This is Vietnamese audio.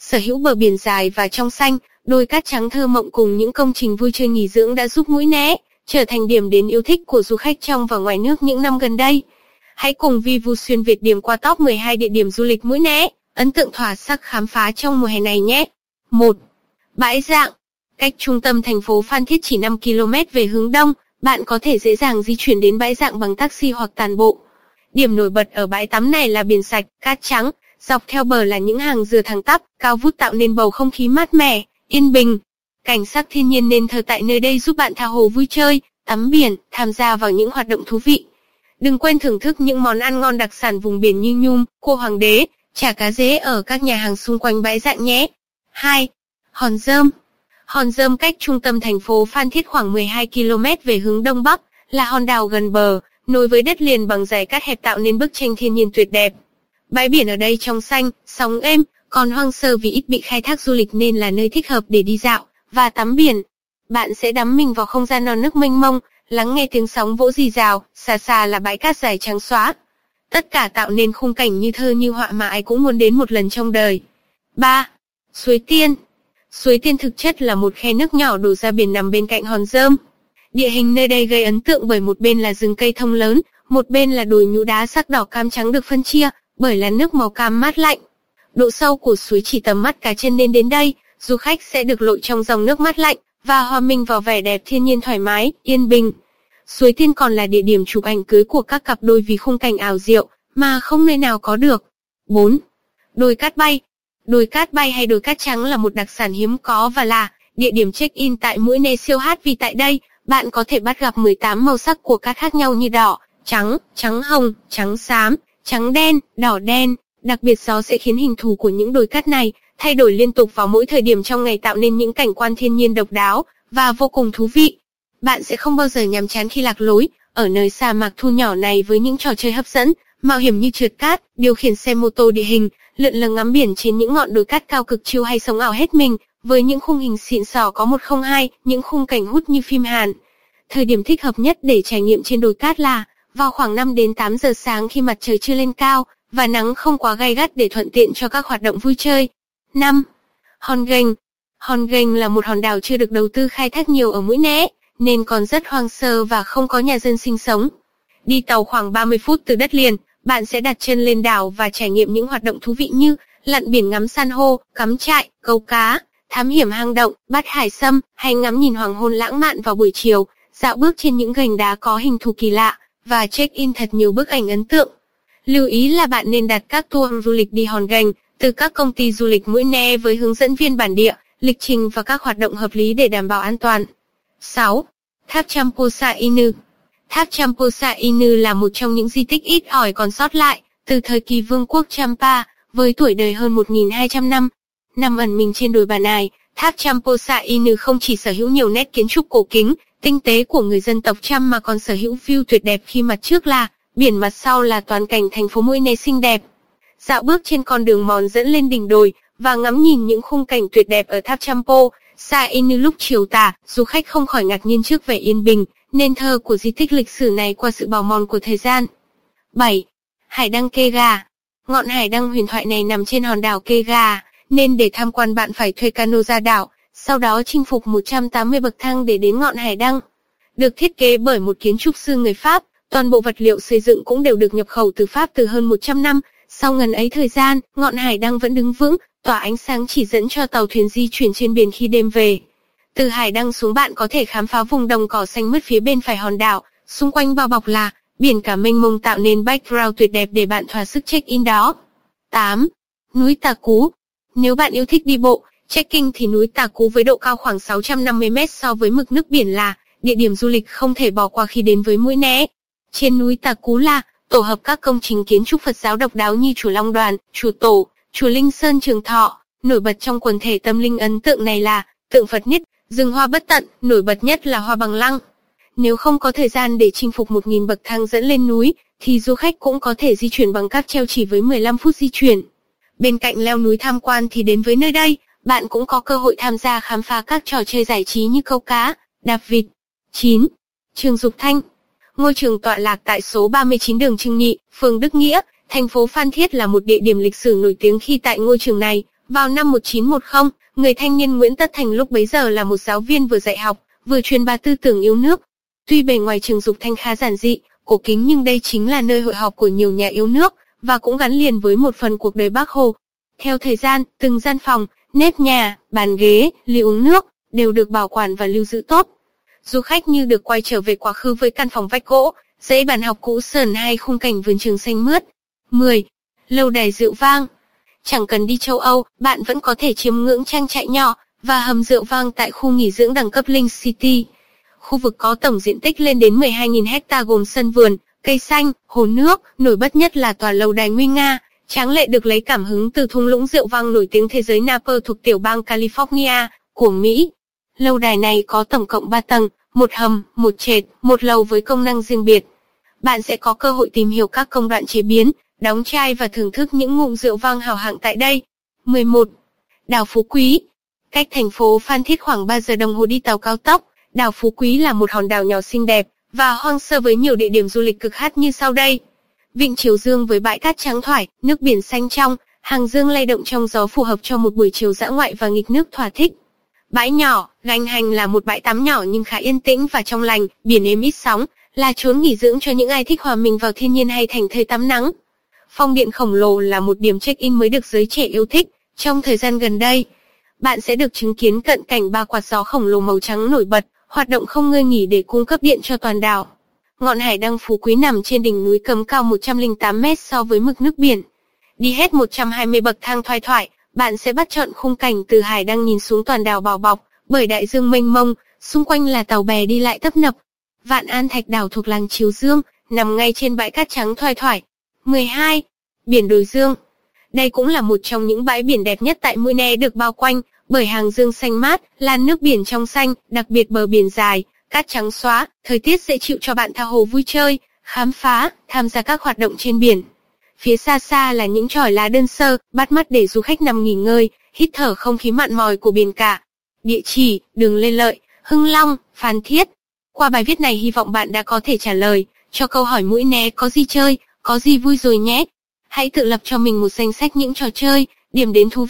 sở hữu bờ biển dài và trong xanh, đồi cát trắng thơ mộng cùng những công trình vui chơi nghỉ dưỡng đã giúp mũi né trở thành điểm đến yêu thích của du khách trong và ngoài nước những năm gần đây. Hãy cùng Vivu xuyên Việt điểm qua top 12 địa điểm du lịch mũi né, ấn tượng thỏa sắc khám phá trong mùa hè này nhé. 1. Bãi Dạng Cách trung tâm thành phố Phan Thiết chỉ 5 km về hướng đông, bạn có thể dễ dàng di chuyển đến bãi Dạng bằng taxi hoặc tàn bộ. Điểm nổi bật ở bãi tắm này là biển sạch, cát trắng, dọc theo bờ là những hàng dừa thẳng tắp, cao vút tạo nên bầu không khí mát mẻ, yên bình. Cảnh sắc thiên nhiên nên thơ tại nơi đây giúp bạn tha hồ vui chơi, tắm biển, tham gia vào những hoạt động thú vị. Đừng quên thưởng thức những món ăn ngon đặc sản vùng biển như nhum, cua hoàng đế, chả cá dế ở các nhà hàng xung quanh bãi dạng nhé. 2. Hòn Dơm Hòn Dơm cách trung tâm thành phố Phan Thiết khoảng 12 km về hướng đông bắc, là hòn đảo gần bờ, nối với đất liền bằng dải cát hẹp tạo nên bức tranh thiên nhiên tuyệt đẹp. Bãi biển ở đây trong xanh, sóng êm, còn hoang sơ vì ít bị khai thác du lịch nên là nơi thích hợp để đi dạo và tắm biển. Bạn sẽ đắm mình vào không gian non nước mênh mông, lắng nghe tiếng sóng vỗ rì rào, xa xa là bãi cát dài trắng xóa. Tất cả tạo nên khung cảnh như thơ như họa mà ai cũng muốn đến một lần trong đời. 3. Suối Tiên Suối Tiên thực chất là một khe nước nhỏ đổ ra biển nằm bên cạnh hòn rơm. Địa hình nơi đây gây ấn tượng bởi một bên là rừng cây thông lớn, một bên là đồi nhũ đá sắc đỏ cam trắng được phân chia bởi là nước màu cam mát lạnh. Độ sâu của suối chỉ tầm mắt cá chân nên đến đây, du khách sẽ được lội trong dòng nước mát lạnh và hòa mình vào vẻ đẹp thiên nhiên thoải mái, yên bình. Suối Tiên còn là địa điểm chụp ảnh cưới của các cặp đôi vì khung cảnh ảo diệu mà không nơi nào có được. 4. Đồi cát bay Đồi cát bay hay đồi cát trắng là một đặc sản hiếm có và là địa điểm check-in tại mũi Nê siêu hát vì tại đây, bạn có thể bắt gặp 18 màu sắc của cát khác nhau như đỏ, trắng, trắng hồng, trắng xám, trắng đen, đỏ đen. Đặc biệt gió sẽ khiến hình thù của những đồi cát này thay đổi liên tục vào mỗi thời điểm trong ngày tạo nên những cảnh quan thiên nhiên độc đáo và vô cùng thú vị. Bạn sẽ không bao giờ nhàm chán khi lạc lối ở nơi sa mạc thu nhỏ này với những trò chơi hấp dẫn, mạo hiểm như trượt cát, điều khiển xe mô tô địa hình, lượn lờ ngắm biển trên những ngọn đồi cát cao cực chiêu hay sống ảo hết mình, với những khung hình xịn sò có 102, những khung cảnh hút như phim Hàn. Thời điểm thích hợp nhất để trải nghiệm trên đồi cát là vào khoảng 5 đến 8 giờ sáng khi mặt trời chưa lên cao và nắng không quá gay gắt để thuận tiện cho các hoạt động vui chơi. 5. Hòn Gành Hòn Gành là một hòn đảo chưa được đầu tư khai thác nhiều ở Mũi Né, nên còn rất hoang sơ và không có nhà dân sinh sống. Đi tàu khoảng 30 phút từ đất liền, bạn sẽ đặt chân lên đảo và trải nghiệm những hoạt động thú vị như lặn biển ngắm san hô, cắm trại, câu cá, thám hiểm hang động, bắt hải sâm, hay ngắm nhìn hoàng hôn lãng mạn vào buổi chiều, dạo bước trên những gành đá có hình thù kỳ lạ, và check-in thật nhiều bức ảnh ấn tượng. Lưu ý là bạn nên đặt các tour du lịch đi hòn gành từ các công ty du lịch mũi né với hướng dẫn viên bản địa, lịch trình và các hoạt động hợp lý để đảm bảo an toàn. 6. Tháp Champosa Inu Tháp Champosa Inu là một trong những di tích ít ỏi còn sót lại từ thời kỳ vương quốc Champa, với tuổi đời hơn 1.200 năm. Nằm ẩn mình trên đồi Bà Nài, tháp Champosa Inu không chỉ sở hữu nhiều nét kiến trúc cổ kính, tinh tế của người dân tộc trăm mà còn sở hữu view tuyệt đẹp khi mặt trước là biển mặt sau là toàn cảnh thành phố Mũi Né xinh đẹp. Dạo bước trên con đường mòn dẫn lên đỉnh đồi và ngắm nhìn những khung cảnh tuyệt đẹp ở tháp Champo, xa Inu lúc chiều tà, du khách không khỏi ngạc nhiên trước vẻ yên bình, nên thơ của di tích lịch sử này qua sự bào mòn của thời gian. 7. Hải đăng Kê Gà Ngọn hải đăng huyền thoại này nằm trên hòn đảo Kê Gà, nên để tham quan bạn phải thuê cano ra đảo, sau đó chinh phục 180 bậc thang để đến ngọn hải đăng. Được thiết kế bởi một kiến trúc sư người Pháp, toàn bộ vật liệu xây dựng cũng đều được nhập khẩu từ Pháp từ hơn 100 năm. Sau ngần ấy thời gian, ngọn hải đăng vẫn đứng vững, tỏa ánh sáng chỉ dẫn cho tàu thuyền di chuyển trên biển khi đêm về. Từ hải đăng xuống bạn có thể khám phá vùng đồng cỏ xanh mướt phía bên phải hòn đảo, xung quanh bao bọc là biển cả mênh mông tạo nên background tuyệt đẹp để bạn thỏa sức check-in đó. 8. Núi Tà Cú Nếu bạn yêu thích đi bộ, Trekking thì núi Tà Cú với độ cao khoảng 650 mét so với mực nước biển là địa điểm du lịch không thể bỏ qua khi đến với Mũi Né. Trên núi Tà Cú là tổ hợp các công trình kiến trúc Phật giáo độc đáo như chùa Long Đoàn, chùa Tổ, chùa Linh Sơn Trường Thọ. Nổi bật trong quần thể tâm linh ấn tượng này là tượng Phật nhất, rừng hoa bất tận, nổi bật nhất là hoa bằng lăng. Nếu không có thời gian để chinh phục 1.000 bậc thang dẫn lên núi, thì du khách cũng có thể di chuyển bằng cáp treo chỉ với 15 phút di chuyển. Bên cạnh leo núi tham quan thì đến với nơi đây, bạn cũng có cơ hội tham gia khám phá các trò chơi giải trí như câu cá, đạp vịt. 9. Trường Dục Thanh Ngôi trường tọa lạc tại số 39 đường Trưng Nhị, phường Đức Nghĩa, thành phố Phan Thiết là một địa điểm lịch sử nổi tiếng khi tại ngôi trường này, Vào năm 1910, người thanh niên Nguyễn Tất Thành lúc bấy giờ là một giáo viên vừa dạy học, vừa truyền bá tư tưởng yêu nước. Tuy bề ngoài trường dục thanh khá giản dị, cổ kính nhưng đây chính là nơi hội họp của nhiều nhà yêu nước, và cũng gắn liền với một phần cuộc đời Bác Hồ. Theo thời gian, từng gian phòng, nếp nhà, bàn ghế, ly uống nước, đều được bảo quản và lưu giữ tốt. Du khách như được quay trở về quá khứ với căn phòng vách gỗ, dãy bàn học cũ sờn hay khung cảnh vườn trường xanh mướt. 10. Lâu đài rượu vang Chẳng cần đi châu Âu, bạn vẫn có thể chiêm ngưỡng trang trại nhỏ và hầm rượu vang tại khu nghỉ dưỡng đẳng cấp Link City. Khu vực có tổng diện tích lên đến 12.000 hecta gồm sân vườn, cây xanh, hồ nước, nổi bật nhất là tòa lâu đài nguy nga, tráng lệ được lấy cảm hứng từ thung lũng rượu vang nổi tiếng thế giới Napa thuộc tiểu bang California của Mỹ. Lâu đài này có tổng cộng 3 tầng, một hầm, một trệt, một lầu với công năng riêng biệt. Bạn sẽ có cơ hội tìm hiểu các công đoạn chế biến, đóng chai và thưởng thức những ngụm rượu vang hào hạng tại đây. 11. Đảo Phú Quý Cách thành phố Phan Thiết khoảng 3 giờ đồng hồ đi tàu cao tốc, đảo Phú Quý là một hòn đảo nhỏ xinh đẹp và hoang sơ với nhiều địa điểm du lịch cực hát như sau đây. Vịnh Triều Dương với bãi cát trắng thoải, nước biển xanh trong, hàng dương lay động trong gió phù hợp cho một buổi chiều dã ngoại và nghịch nước thỏa thích. Bãi nhỏ, gành hành là một bãi tắm nhỏ nhưng khá yên tĩnh và trong lành, biển êm ít sóng, là chốn nghỉ dưỡng cho những ai thích hòa mình vào thiên nhiên hay thành thời tắm nắng. Phong điện khổng lồ là một điểm check-in mới được giới trẻ yêu thích. Trong thời gian gần đây, bạn sẽ được chứng kiến cận cảnh ba quạt gió khổng lồ màu trắng nổi bật, hoạt động không ngơi nghỉ để cung cấp điện cho toàn đảo. Ngọn hải đăng Phú Quý nằm trên đỉnh núi cấm cao 108 mét so với mực nước biển. Đi hết 120 bậc thang thoai thoải, bạn sẽ bắt chọn khung cảnh từ hải đăng nhìn xuống toàn đảo bảo bọc bởi đại dương mênh mông, xung quanh là tàu bè đi lại tấp nập. Vạn An Thạch đảo thuộc làng Chiếu Dương, nằm ngay trên bãi cát trắng thoai thoải. 12. Biển Đồi Dương Đây cũng là một trong những bãi biển đẹp nhất tại Mũi Né được bao quanh bởi hàng dương xanh mát, lan nước biển trong xanh, đặc biệt bờ biển dài, cát trắng xóa, thời tiết dễ chịu cho bạn tha hồ vui chơi, khám phá, tham gia các hoạt động trên biển. Phía xa xa là những tròi lá đơn sơ, bắt mắt để du khách nằm nghỉ ngơi, hít thở không khí mặn mòi của biển cả. Địa chỉ, đường Lê Lợi, Hưng Long, Phan Thiết. Qua bài viết này hy vọng bạn đã có thể trả lời cho câu hỏi mũi né có gì chơi, có gì vui rồi nhé. Hãy tự lập cho mình một danh sách những trò chơi, điểm đến thú vị.